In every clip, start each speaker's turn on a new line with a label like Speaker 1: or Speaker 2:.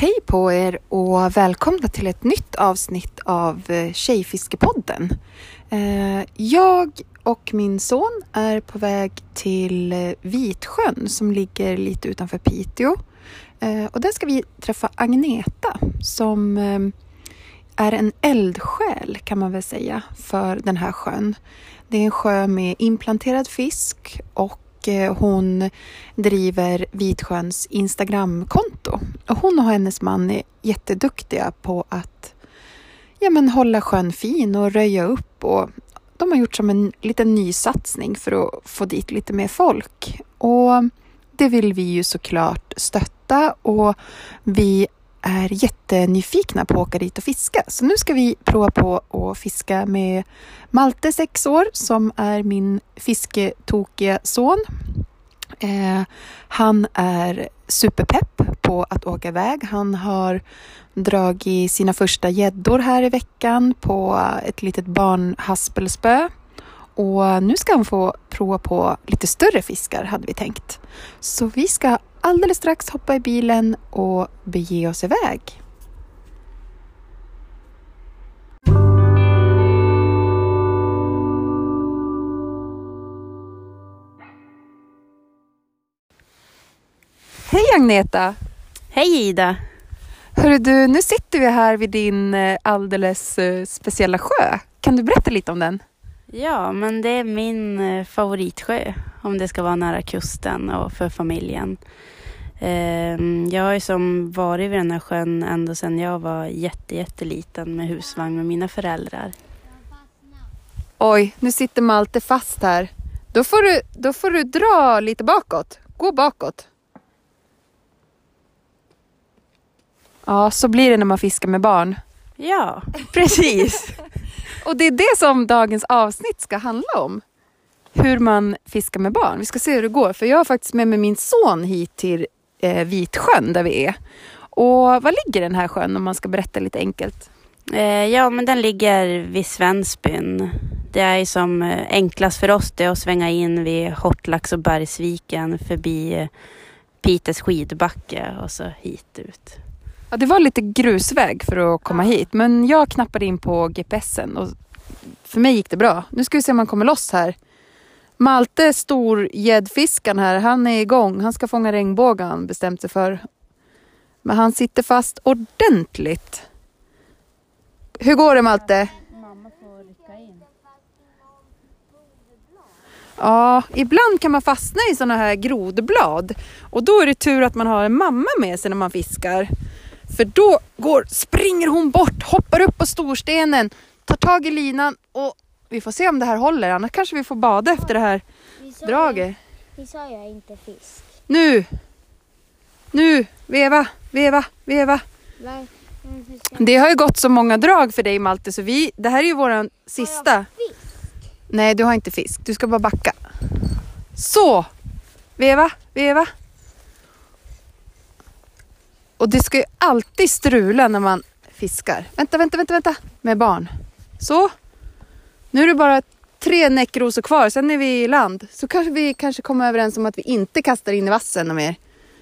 Speaker 1: Hej på er och välkomna till ett nytt avsnitt av eh, Tjejfiskepodden. Eh, jag och min son är på väg till eh, Vitsjön som ligger lite utanför Piteå. Och där ska vi träffa Agneta som är en eldsjäl kan man väl säga för den här sjön. Det är en sjö med implanterad fisk och hon driver Vitsjöns Instagramkonto. Hon och hennes man är jätteduktiga på att ja, men hålla sjön fin och röja upp. Och de har gjort som en liten nysatsning för att få dit lite mer folk. Och det vill vi ju såklart stötta och vi är jättenyfikna på att åka dit och fiska. Så nu ska vi prova på att fiska med Malte, sex år, som är min fisketokiga son. Eh, han är superpepp på att åka iväg. Han har dragit sina första gäddor här i veckan på ett litet barnhaspelspö. Och nu ska han få prova på lite större fiskar hade vi tänkt. Så vi ska alldeles strax hoppa i bilen och bege oss iväg. Agneta!
Speaker 2: Hej Ida!
Speaker 1: Hörru du, nu sitter vi här vid din eh, alldeles eh, speciella sjö. Kan du berätta lite om den?
Speaker 2: Ja, men det är min eh, favoritsjö om det ska vara nära kusten och för familjen. Ehm, Jag har ju som varit vid den här sjön ända sedan jag var jätte, jätteliten med husvagn med mina föräldrar.
Speaker 1: Oj, nu sitter Malte fast här. Då får du, då får du dra lite bakåt. Gå bakåt. Ja, så blir det när man fiskar med barn.
Speaker 2: Ja,
Speaker 1: Precis. Och det är det som dagens avsnitt ska handla om. Hur man fiskar med barn. Vi ska se hur det går. För jag har faktiskt med mig min son hit till eh, Vitsjön där vi är. Och var ligger den här sjön om man ska berätta lite enkelt?
Speaker 2: Eh, ja men den ligger vid Svensbyn. Det är som eh, enklast för oss det är att svänga in vid Hortlax och Bergsviken förbi eh, Pites skidbacke och så hit ut.
Speaker 1: Ja, det var lite grusväg för att komma hit. Men jag knappade in på GPSen och för mig gick det bra. Nu ska vi se om han kommer loss här. Malte, storgäddfiskaren här, han är igång. Han ska fånga regnbågen han bestämt sig för. Men han sitter fast ordentligt. Hur går det Malte? Ja, ibland kan man fastna i sådana här grodblad. Och då är det tur att man har en mamma med sig när man fiskar. För då går, springer hon bort, hoppar upp på storstenen, tar tag i linan och vi får se om det här håller. Annars kanske vi får bada efter det här draget.
Speaker 3: Vi sa jag inte fisk.
Speaker 1: Nu! Nu! Veva, veva, veva. Det har ju gått så många drag för dig Malte så vi, det här är ju våran sista.
Speaker 3: fisk?
Speaker 1: Nej, du har inte fisk. Du ska bara backa. Så! Veva, veva. Och det ska ju alltid strula när man fiskar. Vänta, vänta, vänta, vänta. Med barn. Så. Nu är det bara tre näckrosor kvar, sen är vi i land. Så kanske vi kanske kommer överens om att vi inte kastar in i vassen och mer.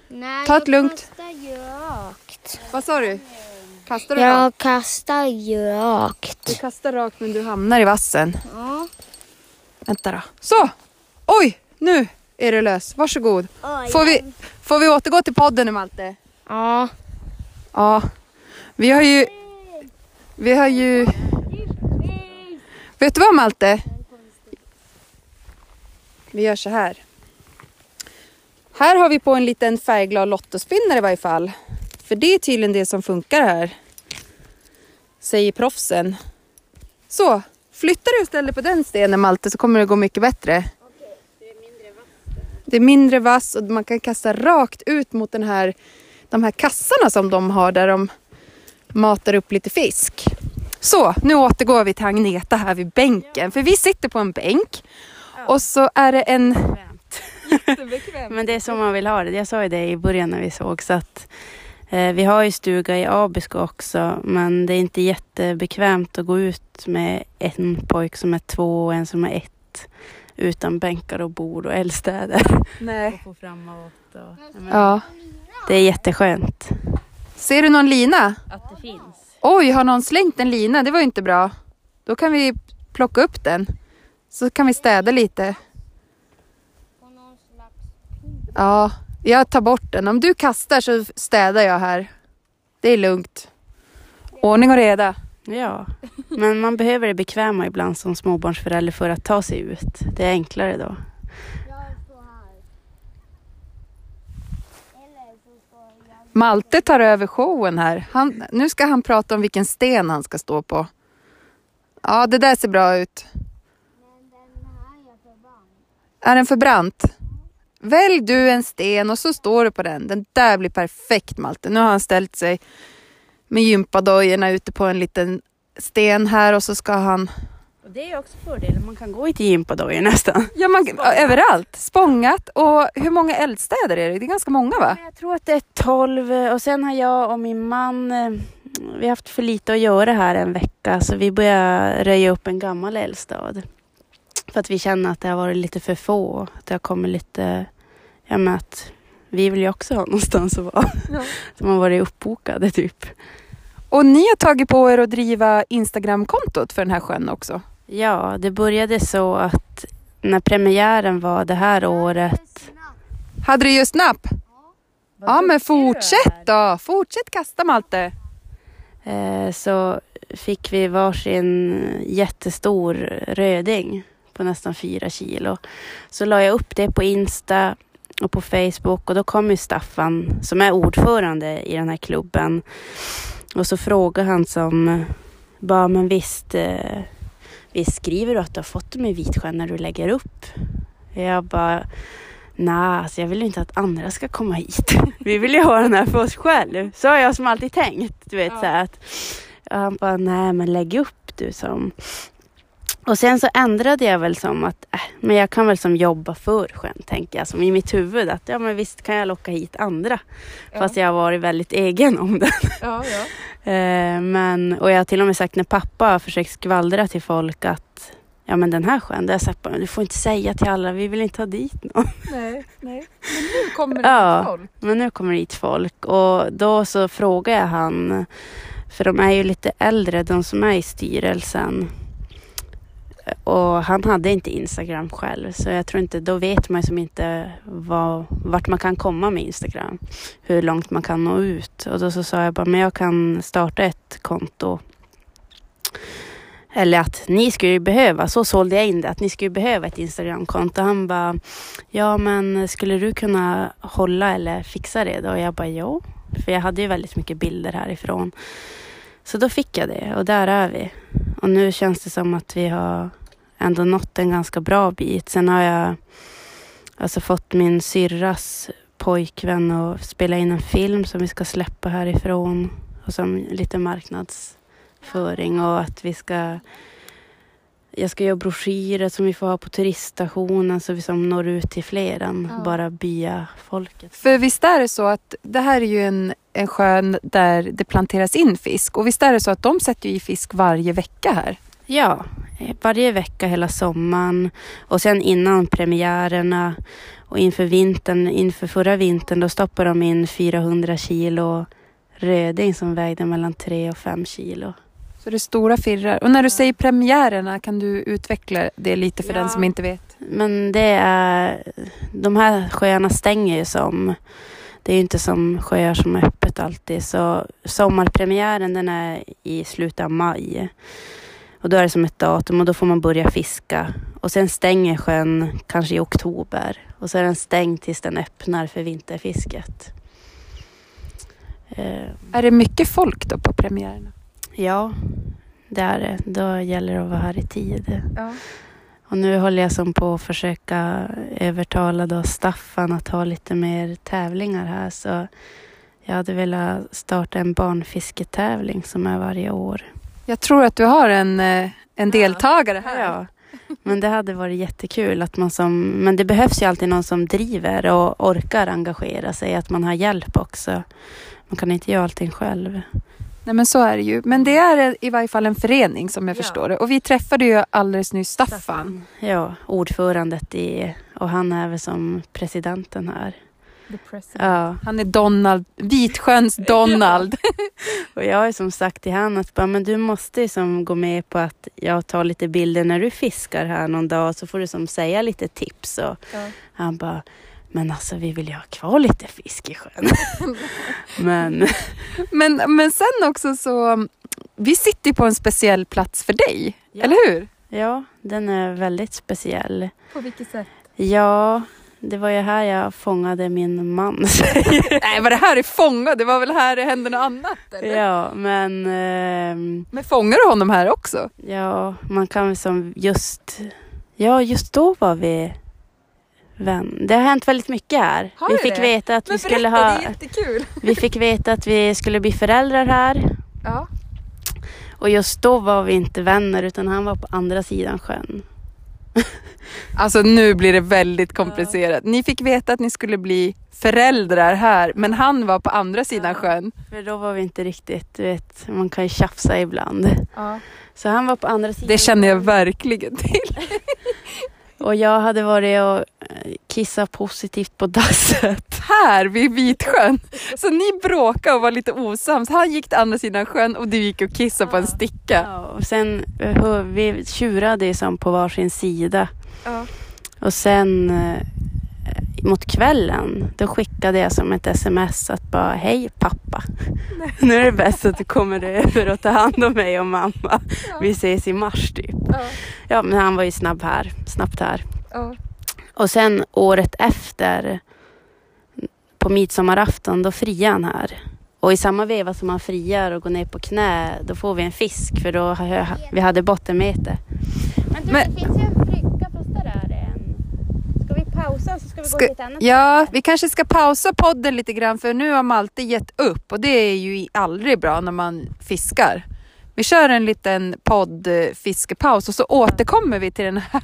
Speaker 3: Nej,
Speaker 1: Ta ett
Speaker 3: jag
Speaker 1: lugnt.
Speaker 3: kastar ju rakt.
Speaker 1: Vad sa du? Kastar du rakt?
Speaker 3: Jag kastar ju
Speaker 1: Du
Speaker 3: rakt.
Speaker 1: kastar rakt men du hamnar i vassen.
Speaker 3: Ja.
Speaker 1: Vänta då. Så! Oj! Nu är det lös. Varsågod.
Speaker 3: Oj,
Speaker 1: Får vi, får vi återgå till podden nu Malte?
Speaker 3: Ja.
Speaker 1: Ja. Vi har ju... Vi har ju... Vet du vad Malte? Vi gör så här. Här har vi på en liten färgglad lottospinnare i varje fall. För det är tydligen det som funkar här. Säger proffsen. Så, flyttar du istället på den stenen Malte så kommer det gå mycket bättre. Det är mindre vass och man kan kasta rakt ut mot den här, de här kassarna som de har där de matar upp lite fisk. Så, nu återgår vi till Agneta här vid bänken. För vi sitter på en bänk och så är det en...
Speaker 2: Men det är så man vill ha det. Jag sa ju det i början när vi såg så att eh, vi har ju stuga i Abisko också men det är inte jättebekvämt att gå ut med en pojk som är två och en som är ett utan bänkar och bord och eldstäder.
Speaker 1: Nej.
Speaker 2: Och få fram mat och,
Speaker 1: Ja.
Speaker 2: Det är jätteskönt.
Speaker 1: Ser du någon lina?
Speaker 2: Att det finns.
Speaker 1: Oj, har någon slängt en lina? Det var ju inte bra. Då kan vi plocka upp den. Så kan vi städa lite. Ja, jag tar bort den. Om du kastar så städar jag här. Det är lugnt. Ordning och reda.
Speaker 2: Ja, men man behöver det bekväma ibland som småbarnsförälder för att ta sig ut. Det är enklare då.
Speaker 1: Malte tar över showen här. Han, nu ska han prata om vilken sten han ska stå på. Ja, det där ser bra ut. Är den för brant? Välj du en sten och så står du på den. Den där blir perfekt Malte. Nu har han ställt sig med gympadojorna ute på en liten sten här och så ska han...
Speaker 2: Och det är också fördelen, man kan gå i till gympadojor nästan.
Speaker 1: Ja, man, överallt. Spångat. Och hur många eldstäder är det? Det är ganska många va?
Speaker 2: Jag tror att det är 12 och sen har jag och min man, eh, vi har haft för lite att göra här en vecka så vi börjar röja upp en gammal eldstad. För att vi känner att det har varit lite för få. Att det har kommit lite, ja men att vi vill ju också ha någonstans att vara.
Speaker 1: Ja.
Speaker 2: Som har varit uppbokade typ.
Speaker 1: Och ni har tagit på er att driva Instagramkontot för den här sjön också.
Speaker 2: Ja, det började så att när premiären var det här året.
Speaker 1: Hade du just napp? Ja, men fortsätt då. Fortsätt kasta Malte.
Speaker 2: Eh, så fick vi varsin jättestor röding på nästan fyra kilo. Så la jag upp det på Insta och på Facebook och då kom ju Staffan som är ordförande i den här klubben och så frågade han som bara, men visst, eh, visst skriver du att du har fått dem i Vitsjön när du lägger upp? Jag bara, nej, alltså jag vill ju inte att andra ska komma hit. Vi vill ju ha den här för oss själv. Så har jag som alltid tänkt, du vet
Speaker 1: Ja.
Speaker 2: så att. Han bara, nej men lägg upp du som. Och sen så ändrade jag väl som att, äh, men jag kan väl som jobba för sjön, tänker jag, som i mitt huvud att ja men visst kan jag locka hit andra.
Speaker 1: Ja.
Speaker 2: Fast jag har varit väldigt egen om det.
Speaker 1: Ja, ja.
Speaker 2: Eh, men, och jag har till och med sagt när pappa har försökt skvallra till folk att ja men den här sjön, där har jag sagt bara, du får inte säga till alla, vi vill inte ha dit någon.
Speaker 1: Nej, nej. Men nu kommer det
Speaker 2: Ja.
Speaker 1: folk.
Speaker 2: Men nu kommer det hit folk och då så frågar jag han, för de är ju lite äldre, de som är i styrelsen. Och han hade inte Instagram själv, så jag tror inte, då vet man som inte vad, vart man kan komma med Instagram. Hur långt man kan nå ut. Och då så sa jag bara, men jag kan starta ett konto. Eller att ni skulle ju behöva, så sålde jag in det, att ni skulle behöva ett Instagramkonto. Han bara, ja men skulle du kunna hålla eller fixa det då? Och jag bara, jo. För jag hade ju väldigt mycket bilder härifrån. Så då fick jag det och där är vi. Och nu känns det som att vi har ändå nått en ganska bra bit. Sen har jag alltså fått min syrras pojkvän att spela in en film som vi ska släppa härifrån. Och som lite marknadsföring och att vi ska jag ska göra broschyrer som vi får ha på turiststationen så vi som når ut till fler än
Speaker 1: Ja.
Speaker 2: bara byafolket.
Speaker 1: För visst är det så att det här är ju en, en sjö där det planteras in fisk och visst är det så att de sätter i fisk varje vecka här?
Speaker 2: Ja, eh, varje vecka hela sommaren och sen innan premiärerna och inför vintern, inför förra vintern, då stoppade de in 400 kilo röding som vägde mellan 3 och 5 kilo.
Speaker 1: Så det är stora firrar. Och när du säger premiärerna, kan du utveckla det lite för
Speaker 2: Ja.
Speaker 1: den som inte vet?
Speaker 2: Men det är, de här sjöarna stänger ju som, det är ju inte som sjöar som är öppet alltid. Så sommarpremiären den är i slutet av maj. Och då är det som ett datum och då får man börja fiska. Och sen stänger sjön kanske i oktober. Och så är den stängd tills den öppnar för vinterfisket. Eh,
Speaker 1: Är det mycket folk då på premiärerna?
Speaker 2: Ja, det är det. Då gäller det att vara här i tid.
Speaker 1: Ja.
Speaker 2: Och nu håller jag som på att försöka övertala då Staffan att ha lite mer tävlingar här. Så jag hade velat starta en barnfisketävling som är varje år.
Speaker 1: Jag tror att du har en, eh, en deltagare här.
Speaker 2: Ja. Men det hade varit jättekul att man som, men det behövs ju alltid någon som driver och orkar engagera sig, att man har hjälp också. Man kan inte göra allting själv.
Speaker 1: Nej men så är det ju. Men det är i varje fall en förening som jag
Speaker 2: Ja.
Speaker 1: förstår det. Och vi träffade ju alldeles nyss Staffan.
Speaker 2: Ja, ordförandet i, och han är väl som presidenten här. Ja,
Speaker 1: Han är Donald, Vitsjöns Donald.
Speaker 2: och jag har som sagt till han att bara, men du måste ju som gå med på att jag tar lite bilder när du fiskar här någon dag så får du som säga lite tips. Och han bara, men alltså vi vill ju ha kvar lite fisk i sjön. men
Speaker 1: Men, men sen också så, vi sitter ju på en speciell plats för dig,
Speaker 2: Ja.
Speaker 1: eller hur?
Speaker 2: ja, den är väldigt speciell.
Speaker 1: På vilket sätt?
Speaker 2: Ja, det var ju här jag fångade min man.
Speaker 1: Nej, var det här är fångad? Det var väl här det hände något annat? Eller?
Speaker 2: ja, men ehm,
Speaker 1: Men fångar du honom här också?
Speaker 2: ja, man kan väl som just, ja just då var vi vän. Det har hänt väldigt mycket här.
Speaker 1: Har
Speaker 2: vi fick
Speaker 1: det?
Speaker 2: veta att vi skulle
Speaker 1: berätta,
Speaker 2: ha,
Speaker 1: det är jättekul.
Speaker 2: vi fick veta att vi skulle bli föräldrar här.
Speaker 1: Ja.
Speaker 2: Och just då var vi inte vänner utan han var på andra sidan sjön.
Speaker 1: Alltså nu blir det väldigt komplicerat. Ni fick veta att ni skulle bli föräldrar här, men han var på andra sidan
Speaker 2: Ja.
Speaker 1: sjön.
Speaker 2: För då var vi inte riktigt, du vet, man kan ju tjafsa ibland. Så han var på andra sidan.
Speaker 1: Det känner jag verkligen till.
Speaker 2: Och jag hade varit och kissat positivt på dasset.
Speaker 1: Här vid Vitsjön. Så ni bråkade och var lite osams. Han gick till andra sidan sjön och du gick och kissade på en sticka.
Speaker 2: Ja, och sen, eh, vi tjurade ju som på varsin sida. Och sen eh, mot kvällen, då skickade jag som ett sms att bara hej pappa. Nu är det bäst att du kommer över och tar hand om mig och mamma. Vi ses i mars typ. Ja men han var ju snabb här, snabbt här. Och sen året efter, på midsommarafton, då friar han här. Och i samma veva som han friar och går ner på knä, då får vi en fisk för då har vi hade bottenmete. Men du,
Speaker 1: Men-
Speaker 2: det finns ju en brygga, fast där är det en. Ska vi pausa så ska vi gå
Speaker 1: Ska,
Speaker 2: till ett annat
Speaker 1: ja,
Speaker 2: ställe?
Speaker 1: vi kanske ska pausa podden lite grann för nu har Malte gett upp och det är ju aldrig bra när man fiskar. Vi kör en liten poddfiskepaus och så återkommer vi till den här.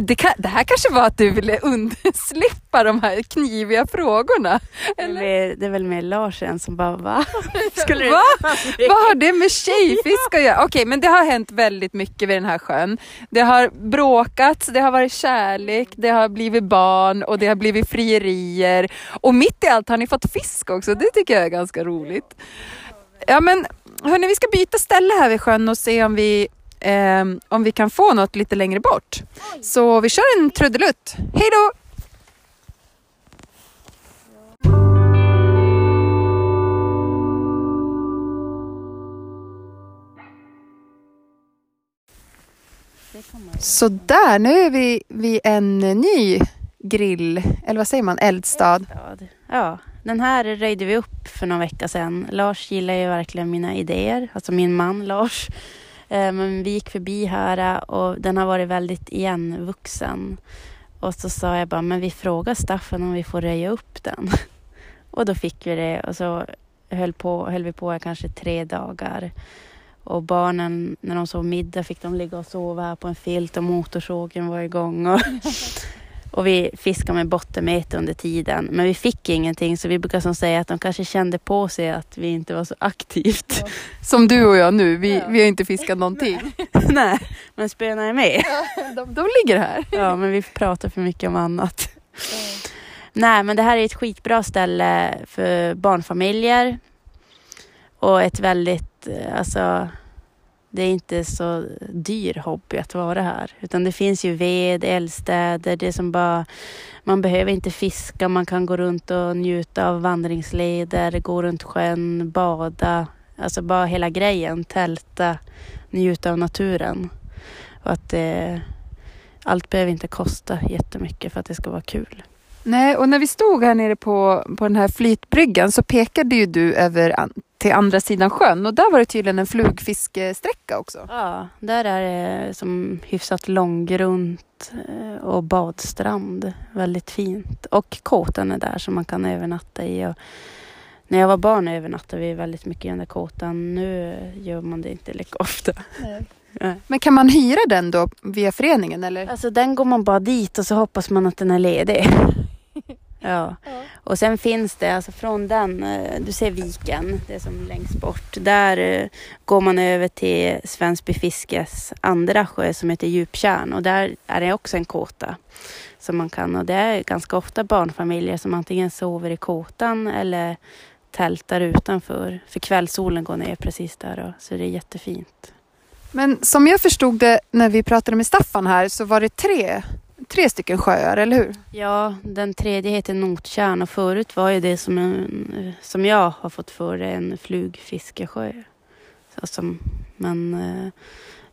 Speaker 1: Det, kan, det här kanske var att du ville undslippa de här kniviga frågorna.
Speaker 2: Det är,
Speaker 1: Eller?
Speaker 2: väl, det är väl mer Larsen som bara va? Skulle
Speaker 1: Va? Vad har det med tjejfisk att göra? Okej, men det har hänt väldigt mycket vid den här sjön. Det har bråkats, det har varit kärlek, det har blivit barn och det har blivit frierier. Och mitt i allt har ni fått fisk också, det tycker jag är ganska roligt. Ja men hörni, vi ska byta ställe här vid sjön och se om vi, eh, om vi kan få något lite längre bort. Så vi kör en trudelutt. Hej då! Så där, nu är vi vid en ny grill, eller vad säger man, eldstad.
Speaker 2: eldstad. Ja, den här röjde vi upp för någon vecka sedan. Lars gillar ju verkligen mina idéer, alltså min man Lars. Eh, men vi gick förbi här eh, och den har varit väldigt igenvuxen. Och så sa jag bara, men vi frågar Staffan om vi får röja upp den. Och då fick vi det och så höll, på, höll vi på i kanske tre dagar. Och barnen, när de sov middag fick de ligga och sova här på en filt och motorsågen var igång. Och, och vi fiskade med bottenmete under tiden. Men vi fick ingenting så vi brukar som säga att de kanske kände på sig att vi inte var så aktivt.
Speaker 1: Som du och jag nu, vi, vi har inte fiskat någonting.
Speaker 2: Nej, men spöna är med.
Speaker 1: De, de ligger här.
Speaker 2: Ja, men vi pratar för mycket om annat. Nej, men det här är ett skitbra ställe för barnfamiljer. Och ett väldigt, eh, alltså, det är inte så dyr hobby att vara här. Utan det finns ju ved, eldstäder, det är som bara, man behöver inte fiska, man kan gå runt och njuta av vandringsleder, gå runt sjön, bada. Alltså bara hela grejen, tälta, njuta av naturen. Och att det, allt behöver inte kosta jättemycket för att det ska vara kul.
Speaker 1: Nej, och när vi stod här nere på, på den här flytbryggan så pekade ju du över an, till andra sidan sjön och där var det tydligen en flugfiskesträcka också.
Speaker 2: Ja, där är det som hyfsat långgrunt eh, och badstrand. Väldigt fint. Och kåtan är där som man kan övernatta i. Och när jag var barn övernattade vi väldigt mycket i den där kåtan. Nu gör man det inte lika ofta. Nej.
Speaker 1: Men kan man hyra den då via föreningen eller?
Speaker 2: Alltså den går man bara dit och så hoppas man att den är ledig. Ja. Och sen finns det, alltså från den, eh, du ser viken, det är som längst bort. Där eh, går man över till Svensby Fiskes andra sjö som heter Djuptjärn och där är det också en kåta som man kan och det är ganska ofta barnfamiljer som antingen sover i kåtan eller tältar utanför. För kvällssolen går ner precis där och, så det är jättefint.
Speaker 1: Men som jag förstod det när vi pratade med Staffan här så var det tre, tre stycken sjöar, eller hur?
Speaker 2: Ja, den tredje heter Nottjärn och förut var ju det som, en, som jag har fått för en flugfiskesjö. Så som, men eh,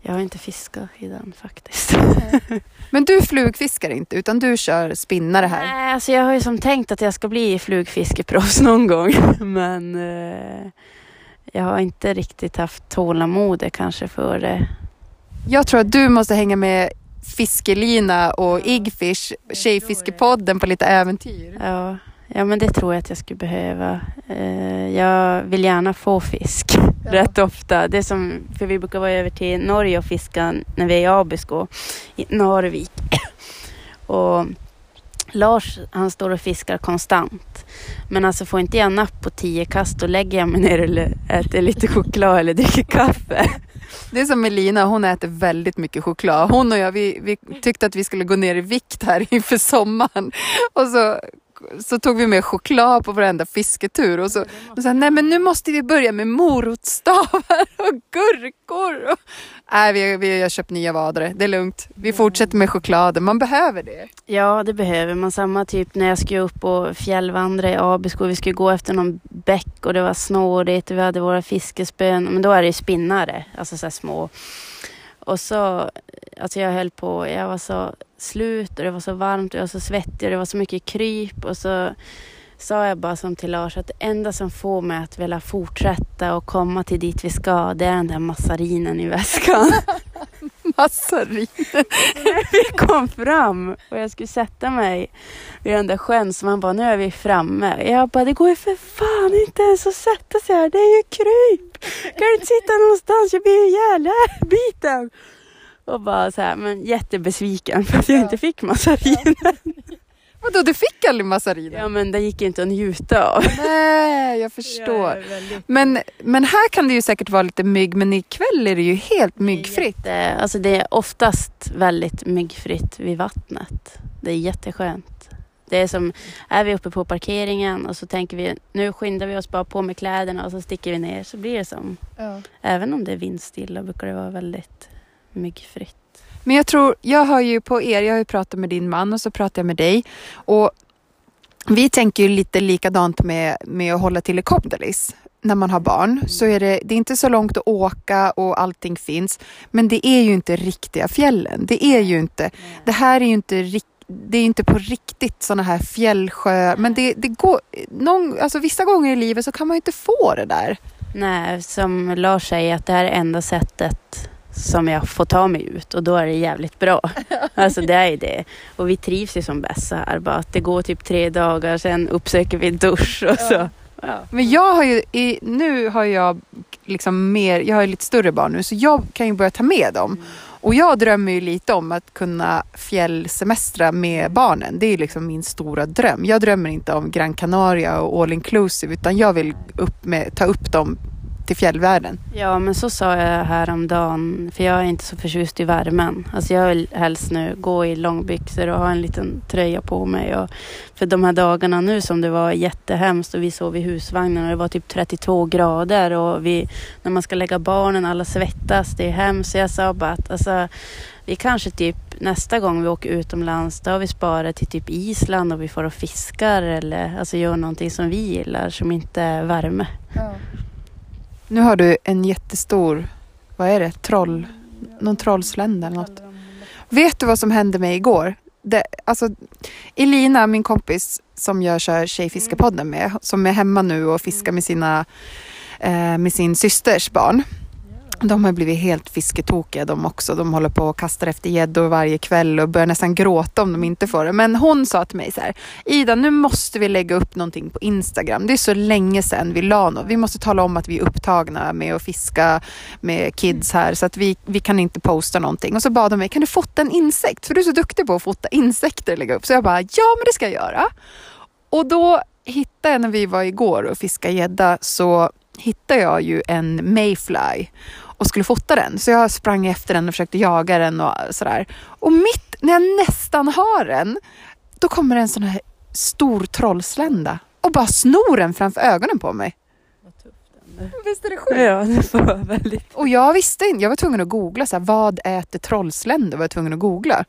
Speaker 2: jag har inte fiskat i den faktiskt.
Speaker 1: Men du flugfiskar inte utan du kör spinnare här?
Speaker 2: Nej, alltså jag har ju som tänkt att jag ska bli flugfiskeproffs någon gång. Men eh, jag har inte riktigt haft tålamod kanske för det.
Speaker 1: Jag tror att du måste hänga med Fiskelina och Igfish, Tjejfiskepodden på lite äventyr.
Speaker 2: Ja, ja, men det tror jag att jag skulle behöva. Eh, jag vill gärna få fisk
Speaker 1: Ja.
Speaker 2: rätt ofta. Det som, för vi brukar vara över till Norge och fiska när vi är i Abisko, i Narvik. Och Lars, han står och fiskar konstant. Men alltså får inte jag napp på tio kast, då lägger jag mig ner eller äter lite choklad eller dricker kaffe.
Speaker 1: Det är som Melina, hon äter väldigt mycket choklad. Hon och jag, vi, vi tyckte att vi skulle gå ner i vikt här inför sommaren. Och så, så tog vi med choklad på varenda fisketur. Och så och så, nej men nu måste vi börja med morotstavar och gurkor. Och, nej, vi, vi har köpt nya vadare, det är lugnt. Vi fortsätter med chokladen, man behöver det.
Speaker 2: Ja, det behöver man. Samma typ när jag skulle upp och fjällvandra i Abisko. Vi skulle gå efter någon bäck och det var snårigt och vi hade våra fiskespön. Men då är det ju spinnare, alltså så små. Och så, alltså jag höll på, jag var så slut och det var så varmt och jag var så svettig och det var så mycket kryp och så sa jag bara som till Lars att det enda som får mig att vilja fortsätta och komma till dit vi ska, det är den där massarinen i väskan.
Speaker 1: Massarin.
Speaker 2: vi kom fram och jag skulle sätta mig vid den där sjön så man bara, nu är vi framme. Jag bara, det går ju för fan inte ens att sätta sig här, det är ju kryp. Kan du inte sitta någonstans, jag blir ju ihjälbiten. Och bara så här, men jättebesviken för att jag
Speaker 1: Ja.
Speaker 2: inte fick massarinen.
Speaker 1: Vadå, du fick aldrig massariner?
Speaker 2: Ja men det gick inte att njuta av.
Speaker 1: Nej, jag förstår. Men, men här kan det ju säkert vara lite mygg, men ikväll är det ju helt myggfritt.
Speaker 2: Det jätte- alltså det är oftast väldigt myggfritt vid vattnet. Det är jätteskönt. Det är som, är vi uppe på parkeringen och så tänker vi nu skyndar vi oss bara på med kläderna och så sticker vi ner så blir det som, även om det är vindstilla brukar det vara väldigt myggfritt.
Speaker 1: Men jag tror, jag har ju på er, jag har ju pratat med din man och så pratar jag med dig. Och vi tänker ju lite likadant med, med att hålla till i Kopdalis. När man har barn så är det, det är inte så långt att åka och allting finns. Men det är ju inte riktiga fjällen. Det är ju inte, det här är ju inte riktigt det är inte på riktigt sådana här fjällsjö, men det, det går, någon, alltså vissa gånger i livet så kan man ju inte få det där.
Speaker 2: Nej, som Lars säger att det här är enda sättet som jag får ta mig ut och då är det jävligt bra. Alltså det är ju det. Och vi trivs ju som bäst så här. Bara att det går typ tre dagar, sen uppsöker vi dusch och så. Ja.
Speaker 1: Men jag har ju, i, nu har jag liksom mer, jag har ju lite större barn nu så jag kan ju börja ta med dem. Och jag drömmer ju lite om att kunna fjällsemestra med barnen. Det är liksom min stora dröm. Jag drömmer inte om Gran Canaria och all inclusive utan jag vill upp med, ta upp dem till fjällvärlden.
Speaker 2: Ja, men så sa jag häromdagen, för jag är inte så förtjust i värmen. Alltså jag vill helst nu gå i långbyxor och ha en liten tröja på mig. Och för de här dagarna nu som det var jättehemskt och vi sov i husvagnen och det var typ 32 grader och vi, när man ska lägga barnen, alla svettas, det är hemskt. Så jag sa bara att alltså, vi kanske typ nästa gång vi åker utomlands, då har vi sparat till typ Island och vi får och fiskar eller alltså gör någonting som vi gillar som inte är värme.
Speaker 1: Nu har du en jättestor, vad är det, troll, någon trollslända eller något. Vet du vad som hände mig igår? Det, alltså, Elina, min kompis som jag kör Tjejfiskepodden med, som är hemma nu och fiskar med, sina, eh, med sin systers barn. De har blivit helt fisketokiga de också. De håller på och kastar efter gäddor varje kväll och börjar nästan gråta om de inte får det. Men hon sa till mig så här, Ida nu måste vi lägga upp någonting på Instagram. Det är så länge sedan vi la något. Vi måste tala om att vi är upptagna med att fiska med kids här så att vi, vi kan inte posta någonting. Och så bad de mig, kan du fota en insekt? För du är så duktig på att fota insekter och lägga upp. Så jag bara, ja men det ska jag göra. Och då hittade jag när vi var igår och fiskade gädda så hittade jag ju en mayfly och skulle fota den. Så jag sprang efter den och försökte jaga den och sådär. Och mitt när jag nästan har den, då kommer en sån här stor trollslända och bara snor den framför ögonen på mig. Visst är det sjukt?
Speaker 2: Ja, det var väldigt...
Speaker 1: Och jag visste inte, jag var tvungen att googla så här, vad äter trollsländor? var jag tvungen att googla.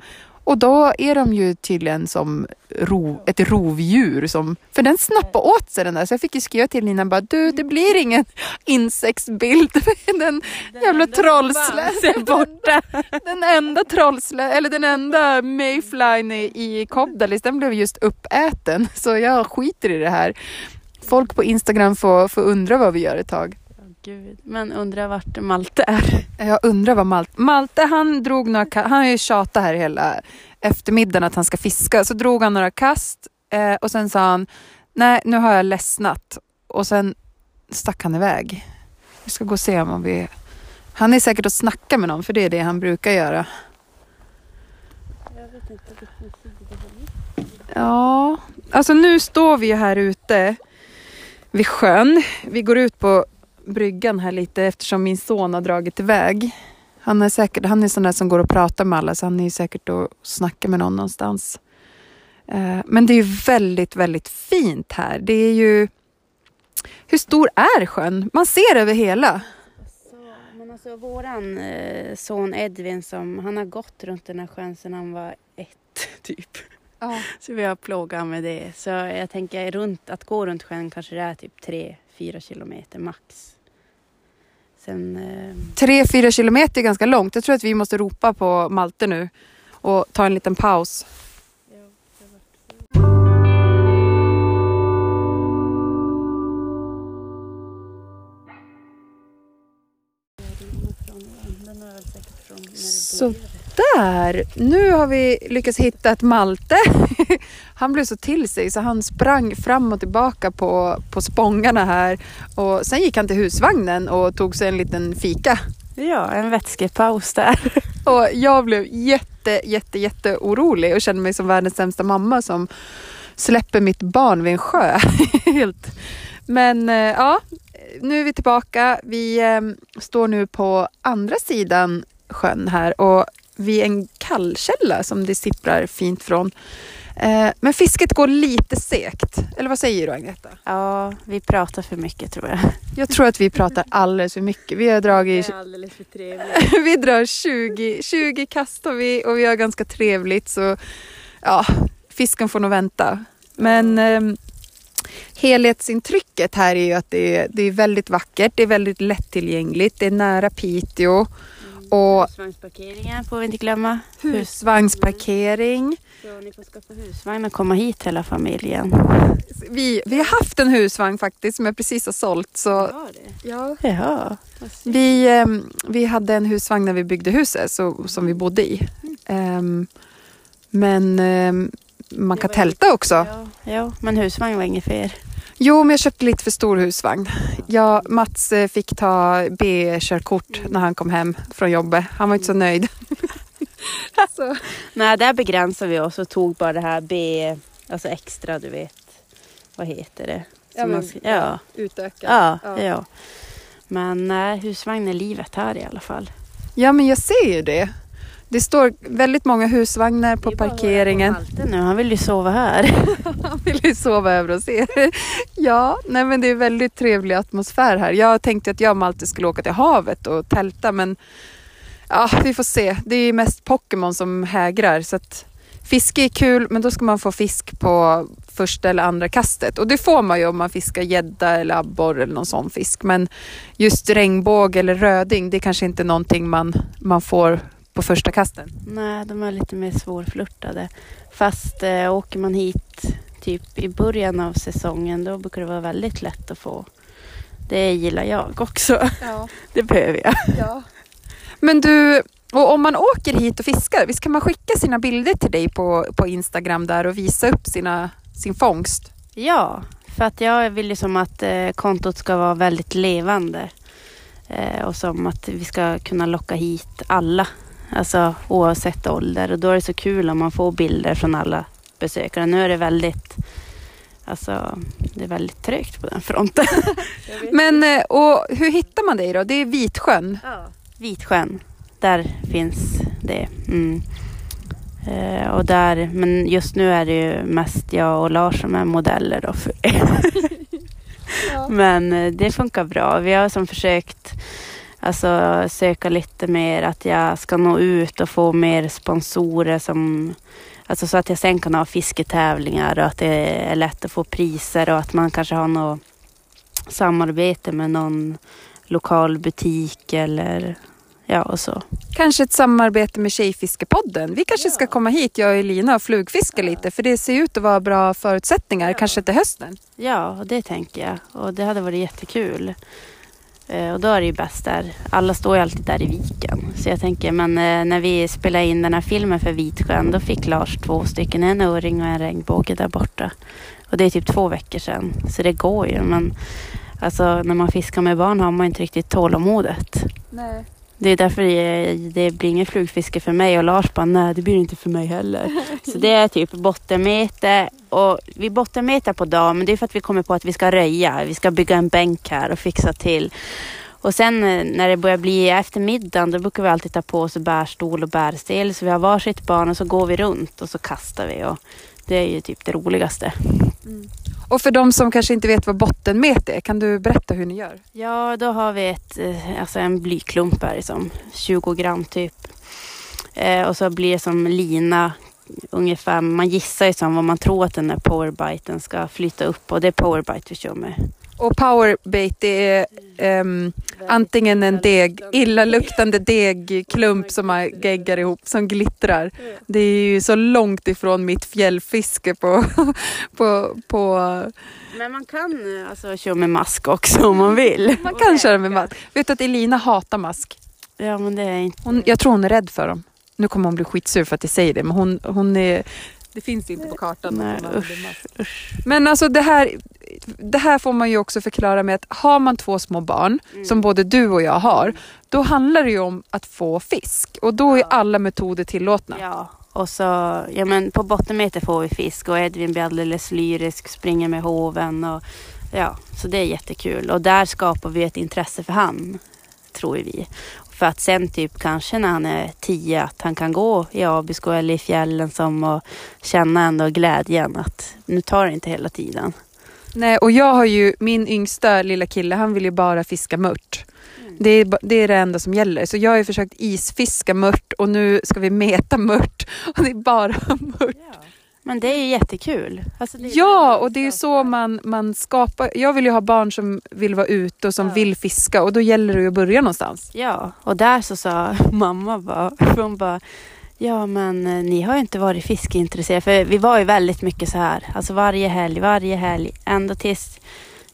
Speaker 1: Och då är de ju tydligen som ro, ett rovdjur. Som, för den snappade åt sig den där. Så jag fick ju skriva till Nina bara, du det blir ingen insektsbild med den jävla trollsländan.
Speaker 2: borta.
Speaker 1: Den enda trollslä, eller den enda mayflyn i, i Kobdalis, den blev just uppäten. Så jag skiter i det här. Folk på Instagram får, får undra vad vi gör ett tag.
Speaker 2: Gud. Men undrar vart Malte är.
Speaker 1: Jag undrar vad Malte... Malte han drog några ka- Han har ju tjatat här hela eftermiddagen att han ska fiska. Så drog han några kast eh, och sen sa han nej nu har jag ledsnat. Och sen stack han iväg. Vi ska gå och se om vi... Han är säkert och snackar med någon för det är det han brukar göra. Ja, alltså nu står vi ju här ute vid sjön. Vi går ut på bryggan här lite eftersom min son har dragit iväg. Han är säkert, han är sån där som går och pratar med alla så han är säkert och snackar med någon någonstans. Eh, Men det är väldigt, väldigt fint här. Det är ju... Hur stor är sjön? Man ser över hela.
Speaker 2: Så, men alltså våran eh, son Edvin som, han har gått runt den här sjön sedan han var ett typ.
Speaker 1: Ja.
Speaker 2: Så vi har plågat med det. Så jag tänker runt, att gå runt sjön kanske det är typ tre, fyra kilometer max. Sen, eh,
Speaker 1: Tre, fyra kilometer är ganska långt. Jag tror att vi måste ropa på Malte nu och ta en liten paus. Så där! Nu har vi lyckats hitta ett Malte. Han blev så till sig så han sprang fram och tillbaka på, på spångarna här. Och sen gick han till husvagnen och tog sig en liten fika.
Speaker 2: Ja, en vätskepaus där.
Speaker 1: Och jag blev jätte, jätte, jätte orolig och kände mig som världens sämsta mamma som släpper mitt barn vid en sjö. Helt. Men eh, ja, nu är vi tillbaka. Vi eh, står nu på andra sidan sjön här och vid en kallkälla som det sipprar fint från. Eh, men fisket går lite segt. Eller vad säger du Agneta?
Speaker 2: Ja, vi pratar för mycket tror jag.
Speaker 1: Jag tror att vi pratar alldeles för mycket. Vi har dragit
Speaker 2: alldeles för trevligt.
Speaker 1: vi drar 20, 20 kast har vi och vi har ganska trevligt så ja, fisken får nog vänta. Men eh, helhetsintrycket här är ju att det är, det är väldigt vackert, det är väldigt lättillgängligt, det är nära Piteå och
Speaker 2: Husvagnsparkeringen får vi inte glömma.
Speaker 1: husvagnsparkering.
Speaker 2: Så ni får skaffa husvagn och komma hit hela familjen.
Speaker 1: Vi, vi har haft en husvagn faktiskt som jag precis har sålt. Så,
Speaker 2: Var det?
Speaker 1: ja.
Speaker 2: Jaha.
Speaker 1: vi, eh, vi hade en husvagn när vi byggde huset så, som vi bodde i. Ehm, men ehm, man kan tälta också.
Speaker 2: Ja, ja, men husvagn var inget för er.
Speaker 1: Jo, men jag köpte lite för stor husvagn. Jag, Mats eh, fick ta B-körkort när han kom hem från jobbet. Han var inte så nöjd. så.
Speaker 2: Nej, där begränsade vi oss och tog bara det här B, alltså extra, du vet. Vad heter det?
Speaker 1: Ja, men-
Speaker 2: man ska- ja.
Speaker 1: Utöka.
Speaker 2: Ja,
Speaker 1: Ja.
Speaker 2: ja. Men nej, husvagn är livet här i alla fall.
Speaker 1: ja, men jag ser ju det. Det står väldigt många husvagnar på parkeringen.
Speaker 2: Malte nu, han vill ju sova här.
Speaker 1: Han vill ju sova över hos er. Ja, nej men det är väldigt trevlig atmosfär här. Jag tänkte att jag och Malte skulle åka till havet och tälta men ja, vi får se. Det är mest Pokémon som hägrar så att fiske är kul men då ska man få fisk på första eller andra kastet och det får man ju om man fiskar gädda eller abborre eller någon sån fisk men just regnbåge eller röding det är kanske inte någonting man, man får på första kasten.
Speaker 2: nej, de är lite mer svårflörtade. Fast eh, åker man hit typ i början av säsongen då brukar det vara väldigt lätt att få. Det gillar jag också.
Speaker 1: Ja.
Speaker 2: Det behöver jag.
Speaker 1: Ja. Men du, och om man åker hit och fiskar, visst kan man skicka sina bilder till dig på, på Instagram där och visa upp sina, sin fångst?
Speaker 2: Ja, för att jag vill ju som att eh, kontot ska vara väldigt levande. Eh, och som att vi ska kunna locka hit alla. Alltså oavsett ålder. Och då är det så kul om man får bilder från alla besökare. Nu är det väldigt, Alltså, det är väldigt trögt på den fronten.
Speaker 1: Men eh, och hur hittar man dig då? Det är Vitsjön.
Speaker 2: Vitsjön, där finns det. Mm. Eh, och där, men just nu är det ju mest jag och Lars som är modeller då. För
Speaker 3: Ja.
Speaker 2: Men eh, det funkar bra. Vi har som försökt alltså, söka lite mer att jag ska nå ut och få mer sponsorer som Alltså så att jag sen kan ha fisketävlingar och att det är lätt att få priser och att man kanske har något samarbete med någon lokal butik eller ja och så.
Speaker 1: Kanske ett samarbete med Tjejfiskepodden. Vi kanske ska komma hit, jag och Elina, och flugfiska lite för det ser ut att vara bra förutsättningar, kanske till hösten.
Speaker 2: Ja, det tänker jag. Och det hade varit jättekul. Eh, och då är det ju bäst där. Alla står ju alltid där i viken. Så jag tänker, men eh, när vi spelade in den här filmen för Vitsjön, då fick Lars två stycken, en öring och en regnbåge där borta. Och det är typ två veckor sedan. Så det går ju. Men alltså, när man fiskar med barn har man inte riktigt tålamodet.
Speaker 1: Nej.
Speaker 2: Det är därför det, det blir ingen flugfiske för mig och Lars bara, nej det blir inte för mig heller. Så det är typ bottenmete och vi bottenmetar på dagen men det är för att vi kommer på att vi ska röja. Vi ska bygga en bänk här och fixa till. Och sen eh, när det börjar bli eftermiddagen då brukar vi alltid ta på oss bärstol och bärstel. Så vi har varsitt barn och så går vi runt och så kastar vi. Och det är ju typ det roligaste. Mm.
Speaker 1: Och för de som kanske inte vet vad bottenmet är, kan du berätta hur ni gör?
Speaker 2: Ja, då har vi ett, eh, alltså en blyklump här, liksom, 20 gram typ. Eh, och så blir det som lina ungefär, man gissar ju som vad man tror att den här powerbiten ska flyta upp och det är powerbite vi kör med.
Speaker 1: Och powerbait är ehm, antingen en deg, illaluktande degklump som man geggar ihop som glittrar. Det är ju så långt ifrån mitt fjällfiske på, på, på
Speaker 2: Men man kan alltså köra med mask också om man vill.
Speaker 1: man kan köra med mask. Vet du att Elina hatar mask?
Speaker 2: Ja, men det är inte...
Speaker 1: Hon, jag tror hon är rädd för dem. Nu kommer hon bli skitsur för att jag säger det men hon, hon är det finns inte på kartan.
Speaker 2: Nej, usch, usch.
Speaker 1: Men alltså det här, det här får man ju också förklara med att har man två små barn, som både du och jag har, då handlar det ju om att få fisk. Och då är
Speaker 2: Ja.
Speaker 1: alla metoder tillåtna.
Speaker 2: Ja, och så, ja men på bottenmeter får vi fisk och Edvin blir alldeles lyrisk, springer med hoven och ja, så det är jättekul. Och där skapar vi ett intresse för han, tror vi. För att sen typ kanske när han är tio att han kan gå i Abisko eller i fjällen som och känna ändå glädjen att nu tar det inte hela tiden.
Speaker 1: Nej, och jag har ju, min yngsta lilla kille, han vill ju bara fiska mört. Det, är, det är det enda som gäller. Så jag har ju försökt isfiska mört och nu ska vi meta mört och det är bara mört.
Speaker 2: Men det är ju jättekul. Alltså, det är
Speaker 1: Ja, och det är ju så man, man skapar. Jag vill ju ha barn som vill vara ute och som
Speaker 2: Ja.
Speaker 1: vill fiska och då gäller det ju att börja någonstans.
Speaker 2: Ja, och där så sa mamma bara, hon bara, ja men eh, ni har ju inte varit fiskeintresserade. För vi var ju väldigt mycket så här, alltså varje helg, varje helg, ända tills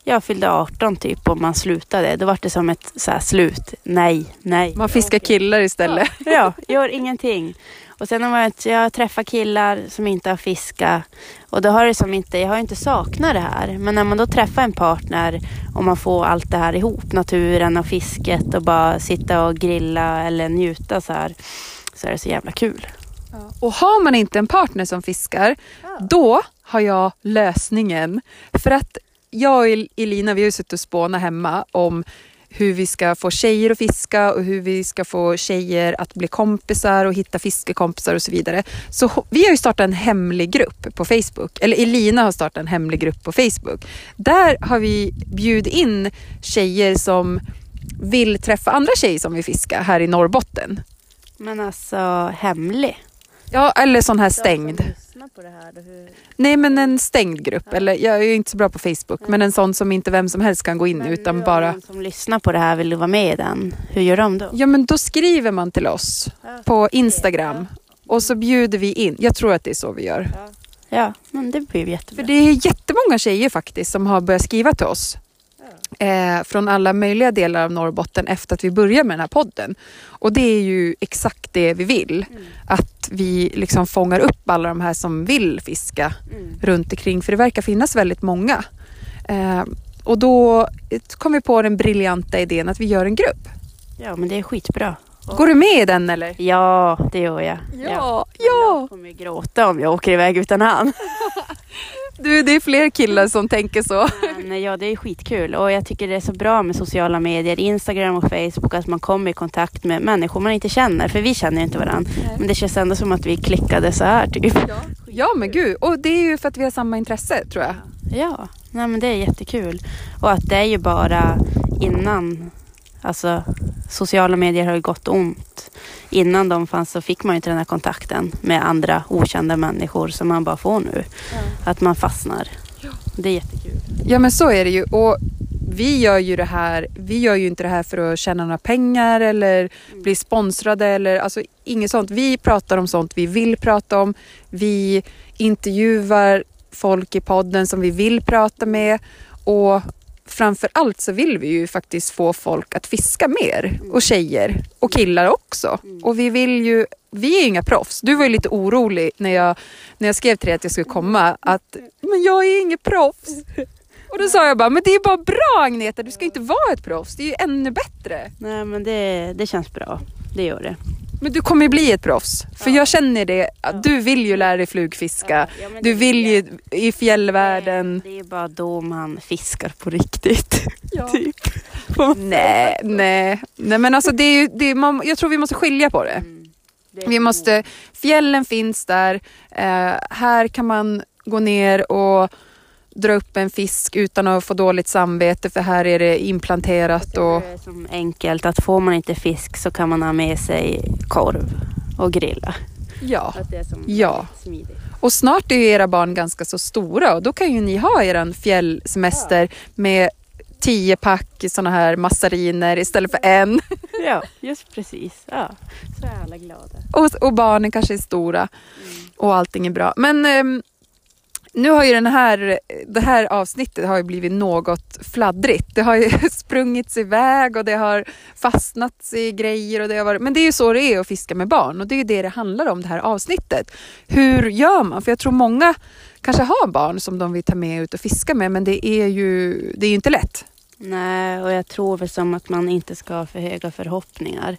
Speaker 2: jag fyllde 18 typ och man slutade. Då var det som ett så här slut, nej, nej.
Speaker 1: Man fiskar killar istället.
Speaker 2: Ja, gör ingenting. Och sen har jag, jag träffar killar som inte har fiskat och då har det som inte, jag har inte saknat det här. Men när man då träffar en partner och man får allt det här ihop, naturen och fisket och bara sitta och grilla eller njuta så här, så är det så jävla kul.
Speaker 1: Och har man inte en partner som fiskar, då har jag lösningen. För att jag och El- Elina, vi har ju suttit och spånat hemma om hur vi ska få tjejer att fiska och hur vi ska få tjejer att bli kompisar och hitta fiskekompisar och så vidare. Så vi har ju startat en hemlig grupp på Facebook, eller Elina har startat en hemlig grupp på Facebook. Där har vi bjudit in tjejer som vill träffa andra tjejer som vill fiska här i Norrbotten.
Speaker 2: Men alltså hemlig.
Speaker 1: Ja, eller sån här stängd.
Speaker 2: På det här, hur...
Speaker 1: Nej men en stängd grupp, eller jag är inte så bra på Facebook, men en sån som inte vem som helst kan gå in i utan bara...
Speaker 2: som lyssnar på det här vill vara med i den. Hur gör de då?
Speaker 1: Ja men då skriver man till oss på Instagram och så bjuder vi in. Jag tror att det är så vi gör.
Speaker 2: Ja, men det blir jättebra.
Speaker 1: För det är jättemånga tjejer faktiskt som har börjat skriva till oss. Eh, från alla möjliga delar av Norrbotten efter att vi började med den här podden. Och det är ju exakt det vi vill. Att vi liksom fångar upp alla de här som vill fiska
Speaker 2: Mm.
Speaker 1: runt omkring för det verkar finnas väldigt många. Eh, och då kom vi på den briljanta idén att vi gör en grupp.
Speaker 2: Ja, men det är skitbra.
Speaker 1: Går du med i den eller?
Speaker 2: Ja, det gör jag.
Speaker 1: ja.
Speaker 2: Jag kommer gråta om jag åker iväg utan han.
Speaker 1: Du, det är fler killar som tänker så.
Speaker 2: Men, ja, det är skitkul och jag tycker det är så bra med sociala medier, Instagram och Facebook, att man kommer i kontakt med människor man inte känner, för vi känner inte varandra. Men det känns ändå som att vi klickade så här typ.
Speaker 1: Ja. ja, men gud. Och det är ju för att vi har samma intresse, tror jag.
Speaker 2: Ja, nej, men det är jättekul. Och att det är ju bara innan, alltså sociala medier har ju gått ont. Innan de fanns så fick man ju inte den här kontakten med andra okända människor som man bara får nu. Ja. Att man fastnar. Det är jättekul.
Speaker 1: Ja men så är det ju. Och vi gör ju det här, vi gör ju inte det här för att tjäna några pengar eller mm. bli sponsrade eller alltså inget sånt. Vi pratar om sånt vi vill prata om. Vi intervjuar folk i podden som vi vill prata med och framför allt så vill vi ju faktiskt få folk att fiska mer och tjejer och killar också. Och vi vill ju, vi är inga proffs. Du var ju lite orolig när jag, när jag skrev till dig att jag skulle komma att men jag är inget proffs. Och då sa jag bara, men det är bara bra Agneta, du ska inte vara ett proffs, det är ju ännu bättre.
Speaker 2: Nej men det, det känns bra, det gör det.
Speaker 1: Men du kommer ju bli ett proffs. För ja. jag känner det. Du vill ju lära dig flugfiska. Ja, ja, du vill ju i fjällvärlden.
Speaker 2: Det, är bara då man fiskar på riktigt. typ.
Speaker 1: nej, nej. Nej men alltså det är ju, det är, man, jag tror vi måste skilja på det. Mm. det vi måste, fjällen finns där. Eh, här kan man gå ner och dra upp en fisk utan att få dåligt samvete för här är det implanterat. Och... Det är
Speaker 2: som enkelt att får man inte fisk så kan man ha med sig korv och grilla.
Speaker 1: Ja. ja. Och snart är ju era barn ganska så stora och då kan ju ni ha er fjällsemester ja. med tio pack sådana här massariner istället för en.
Speaker 2: Ja, just precis. Ja, så är alla glada.
Speaker 1: Och, och barnen kanske är stora mm. och allting är bra. Men um, nu har ju den här, det här avsnittet har ju blivit något fladdrigt. Det har ju sprungits iväg och det har fastnats i grejer. Och det har varit, men det är ju så det är att fiska med barn och det är ju det det handlar om det här avsnittet. Hur gör man? För jag tror många kanske har barn som de vill ta med ut och fiska med men det är ju det är ju inte lätt.
Speaker 2: Nej, och jag tror väl som att man inte ska ha för höga förhoppningar.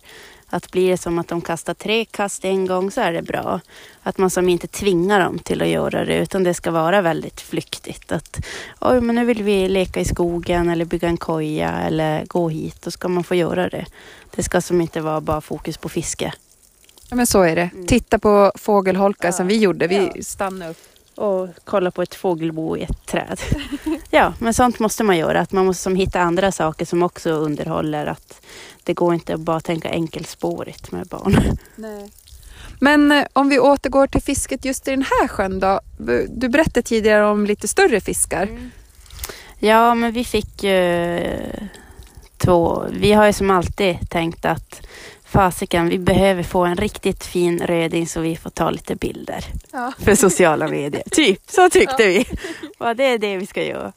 Speaker 2: Att blir det som att de kastar tre kast en gång så är det bra. Att man som inte tvingar dem till att göra det utan det ska vara väldigt flyktigt. Att oj, men nu vill vi leka i skogen eller bygga en koja eller gå hit. Då ska man få göra det. Det ska som inte vara bara fokus på fiske.
Speaker 1: Ja men så är det. Mm. Titta på fågelholkar ja. som vi gjorde. Vi ja. stannade upp
Speaker 2: och kolla på ett fågelbo i ett träd. ja, men sånt måste man göra. Att man måste som hitta andra saker som också underhåller. Att det går inte att bara tänka enkelspårigt med barn.
Speaker 1: Nej. Men eh, om vi återgår till fisket just i den här sjön då. Du berättade tidigare om lite större fiskar. Mm.
Speaker 2: Ja, men vi fick ju eh, två. Vi har ju som alltid tänkt att fasiken, vi behöver få en riktigt fin röding så vi får ta lite bilder ja. för sociala medier. typ, så tyckte ja. vi. Och det är det vi ska göra.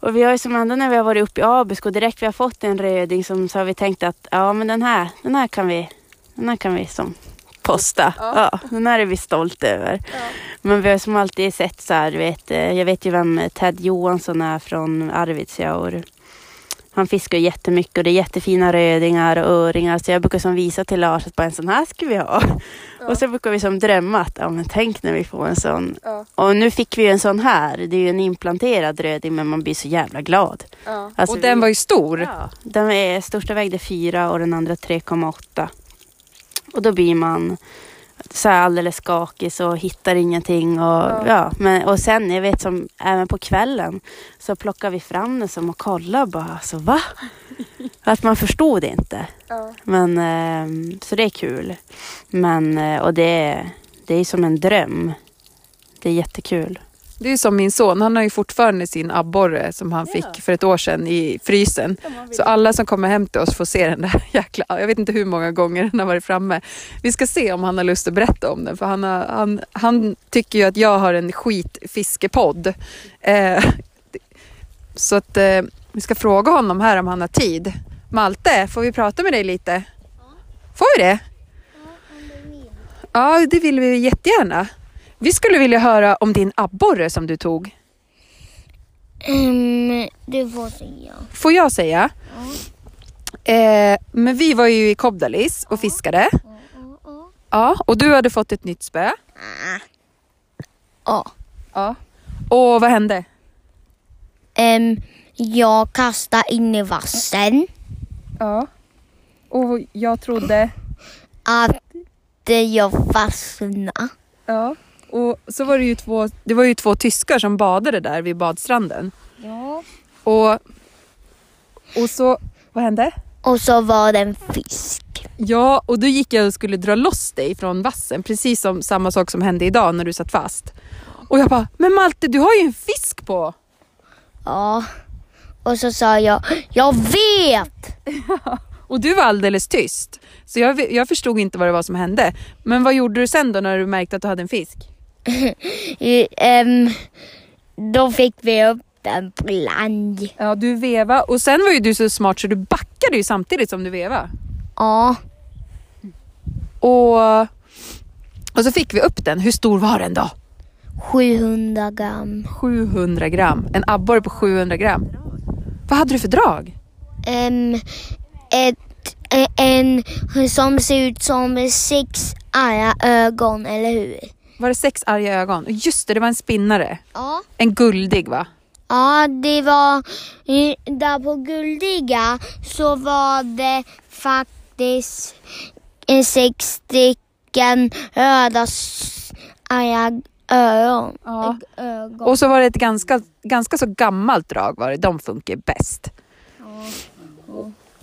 Speaker 2: Och vi har ju som ändå när vi har varit uppe i Abisko direkt vi har fått en röding som så har vi tänkt att ja men den här, den här kan vi, den här kan vi som posta. Ja. ja den här är vi stolta över. Ja. Men vi har som alltid sett så här, vet, eh, jag vet ju vem Ted Johansson är från Arvidsjaur. Han fiskar jättemycket och det är jättefina rödingar och öringar. Så jag brukar som visa till Lars att bara en sån här ska vi ha. Ja. Och så brukar vi som drömma att ja, men tänk när vi får en sån. Ja. Och nu fick vi en sån här. Det är ju en implanterad röding men man blir så jävla glad.
Speaker 1: Ja. Alltså, och den var ju stor.
Speaker 2: Ja, den är, största vägde 4 och den andra 3,8. Och då blir man så här alldeles skakig så hittar ingenting. Och, ja. ja. men, och sen, jag vet som även på kvällen så plockar vi fram den som och kollar bara. Alltså va? Att man förstod det inte. Ja. Men, eh, så det är kul. Men, eh, och det, det är som en dröm. Det är jättekul.
Speaker 1: Det är som min son, han har ju fortfarande sin abborre som han ja. fick för ett år sedan i frysen. Så alla som kommer hem till oss får se den där jäkla, jag vet inte hur många gånger den har varit framme. Vi ska se om han har lust att berätta om den för han, har, han, han tycker ju att jag har en skitfiskepodd. Eh, så att eh, vi ska fråga honom här om han har tid. Malte, får vi prata med dig lite? Ja. Får vi det? Ja, det vill vi jättegärna. Vi skulle vilja höra om din abborre som du tog.
Speaker 3: Um, du får säga.
Speaker 1: Får jag säga? Ja. Eh, men vi var ju i Kobdalis och fiskade. Ja, och du hade fått ett nytt spö.
Speaker 3: Ja.
Speaker 1: Ja. Och vad hände?
Speaker 3: Em, jag kastade in i vassen.
Speaker 1: Ja. Och jag trodde...
Speaker 3: Att jag fastnade.
Speaker 1: Ja. Och så var det ju två, det var ju två tyskar som badade där vid badstranden.
Speaker 3: Ja.
Speaker 1: Och, och så, vad hände?
Speaker 3: Och så var det en fisk.
Speaker 1: Ja, och då gick jag och skulle dra loss dig från vassen, precis som samma sak som hände idag när du satt fast. Och jag bara, men Malte du har ju en fisk på!
Speaker 3: Ja. Och så sa jag, jag vet!
Speaker 1: Och du var alldeles tyst. Så jag, jag förstod inte vad det var som hände. Men vad gjorde du sen då när du märkte att du hade en fisk?
Speaker 3: Em, då fick vi upp den på land.
Speaker 1: Ja, du veva och sen var ju du så smart så du backade ju samtidigt som du veva.
Speaker 3: Ja.
Speaker 1: Och, och så fick vi upp den. Hur stor var den då?
Speaker 3: 700 gram.
Speaker 1: 700 gram. En abborre på 700 gram. Vad hade du för drag?
Speaker 3: Em, ett, e- en som ser ut som sex arga ögon, eller hur?
Speaker 1: Var det sex arga ögon? Just det, det var en spinnare.
Speaker 3: Ja.
Speaker 1: En guldig va?
Speaker 3: Ja, det var där på Guldiga så var det faktiskt en sex stycken röda arga öron.
Speaker 1: Ja.
Speaker 3: ögon.
Speaker 1: Och så var det ett ganska, ganska så gammalt drag var det. De funkar bäst.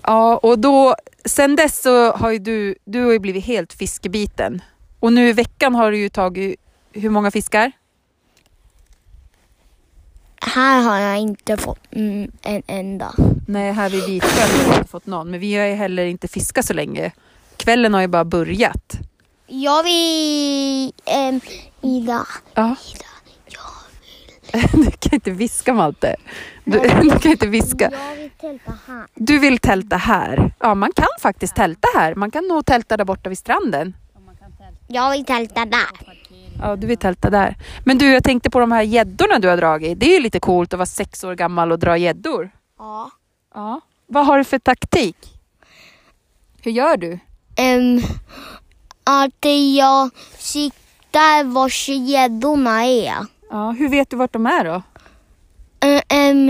Speaker 1: Ja, och då, sen dess så har ju du, du har ju blivit helt fiskebiten. Och nu i veckan har du ju tagit, hur många fiskar?
Speaker 3: Här har jag inte fått mm, en enda.
Speaker 1: Nej, här vid Vitsjön har vi inte fått någon. Men vi har ju heller inte fiskat så länge. Kvällen har ju bara börjat.
Speaker 3: Jag vill... em, Ida.
Speaker 1: Ja.
Speaker 3: Ida.
Speaker 1: Du kan inte viska Malte. Du, du kan inte viska.
Speaker 3: Jag vill tälta här.
Speaker 1: Du vill tälta här. Ja, man kan faktiskt tälta här. Man kan nog tälta där borta vid stranden.
Speaker 3: Jag vill tälta där.
Speaker 1: Ja, du vill tälta där. Men du, jag tänkte på de här gäddorna du har dragit. Det är ju lite coolt att vara sex år gammal och dra gäddor.
Speaker 3: Ja.
Speaker 1: Ja. Vad har du för taktik? Hur gör du?
Speaker 3: Em, att jag siktar var gäddorna är.
Speaker 1: Ja, hur vet du vart de är då?
Speaker 3: Em,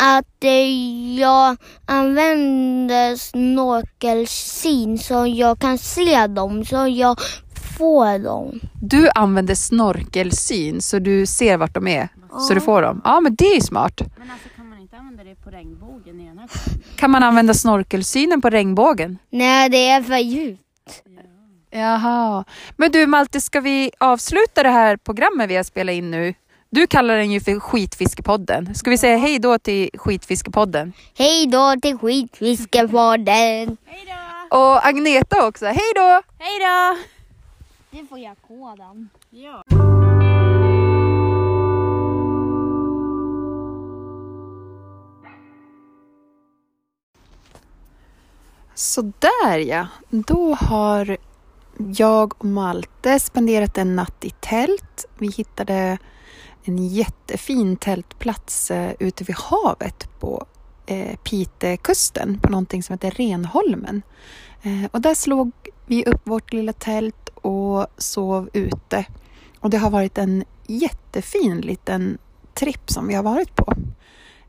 Speaker 3: att eh, jag använder snorkelsyn så jag kan se dem, så jag får dem.
Speaker 1: Du använder snorkelsyn så du ser vart de är. Så du får dem. Ja, men det är ju smart.
Speaker 2: Men alltså kan man inte använda det på regnbågen i den här
Speaker 1: Kan man använda snorkelsynen på regnbågen?
Speaker 3: Nej, det är för djupt.
Speaker 1: Jaha. Men du Malte, ska vi avsluta det här programmet vi har spelat in nu? Du kallar den ju för Skitfiskepodden. Ska vi säga hej då till Skitfiskepodden?
Speaker 3: Hej då till Skitfiskepodden.
Speaker 2: Hej då!
Speaker 1: Och Agneta också. Hej då!
Speaker 2: Hej då!
Speaker 3: Det får jag koden.
Speaker 2: Ja.
Speaker 1: Så där ja. Då har jag och Malte spenderat en natt i tält. Vi hittade en jättefin tältplats eh, ute vid havet på eh, Pitekusten på någonting som heter Renholmen. Eh, och där slog vi upp vårt lilla tält och sov ute. Och det har varit en jättefin liten tripp som vi har varit på.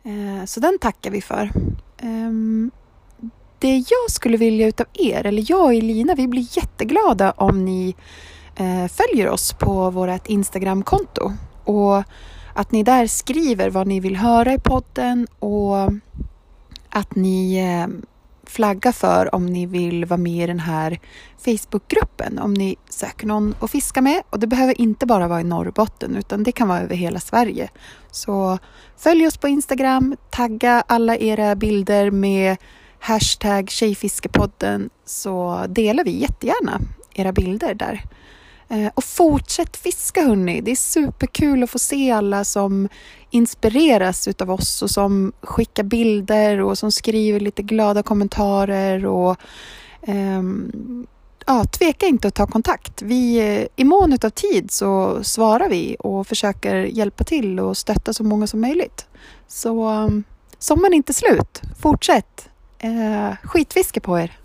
Speaker 1: Eh, så den tackar vi för. Ehm, det jag skulle vilja utav er, eller jag och Elina, vi blir jätteglada om ni eh, följer oss på vårt Instagramkonto och att ni där skriver vad ni vill höra i podden och att ni eh, flaggar för om ni vill vara med i den här Facebookgruppen om ni söker någon att fiska med och det behöver inte bara vara i Norrbotten utan det kan vara över hela Sverige. Så följ oss på Instagram, tagga alla era bilder med hashtag Tjejfiskepodden så delar vi jättegärna era bilder där. Eh, och fortsätt fiska hörni. Det är superkul att få se alla som inspireras utav oss och som skickar bilder och som skriver lite glada kommentarer och ehm, ja, tveka inte att ta kontakt. Vi, eh, I mån utav tid så svarar vi och försöker hjälpa till och stötta så många som möjligt. Så um, sommaren är inte slut. Fortsätt! Eh, skitfiske på er!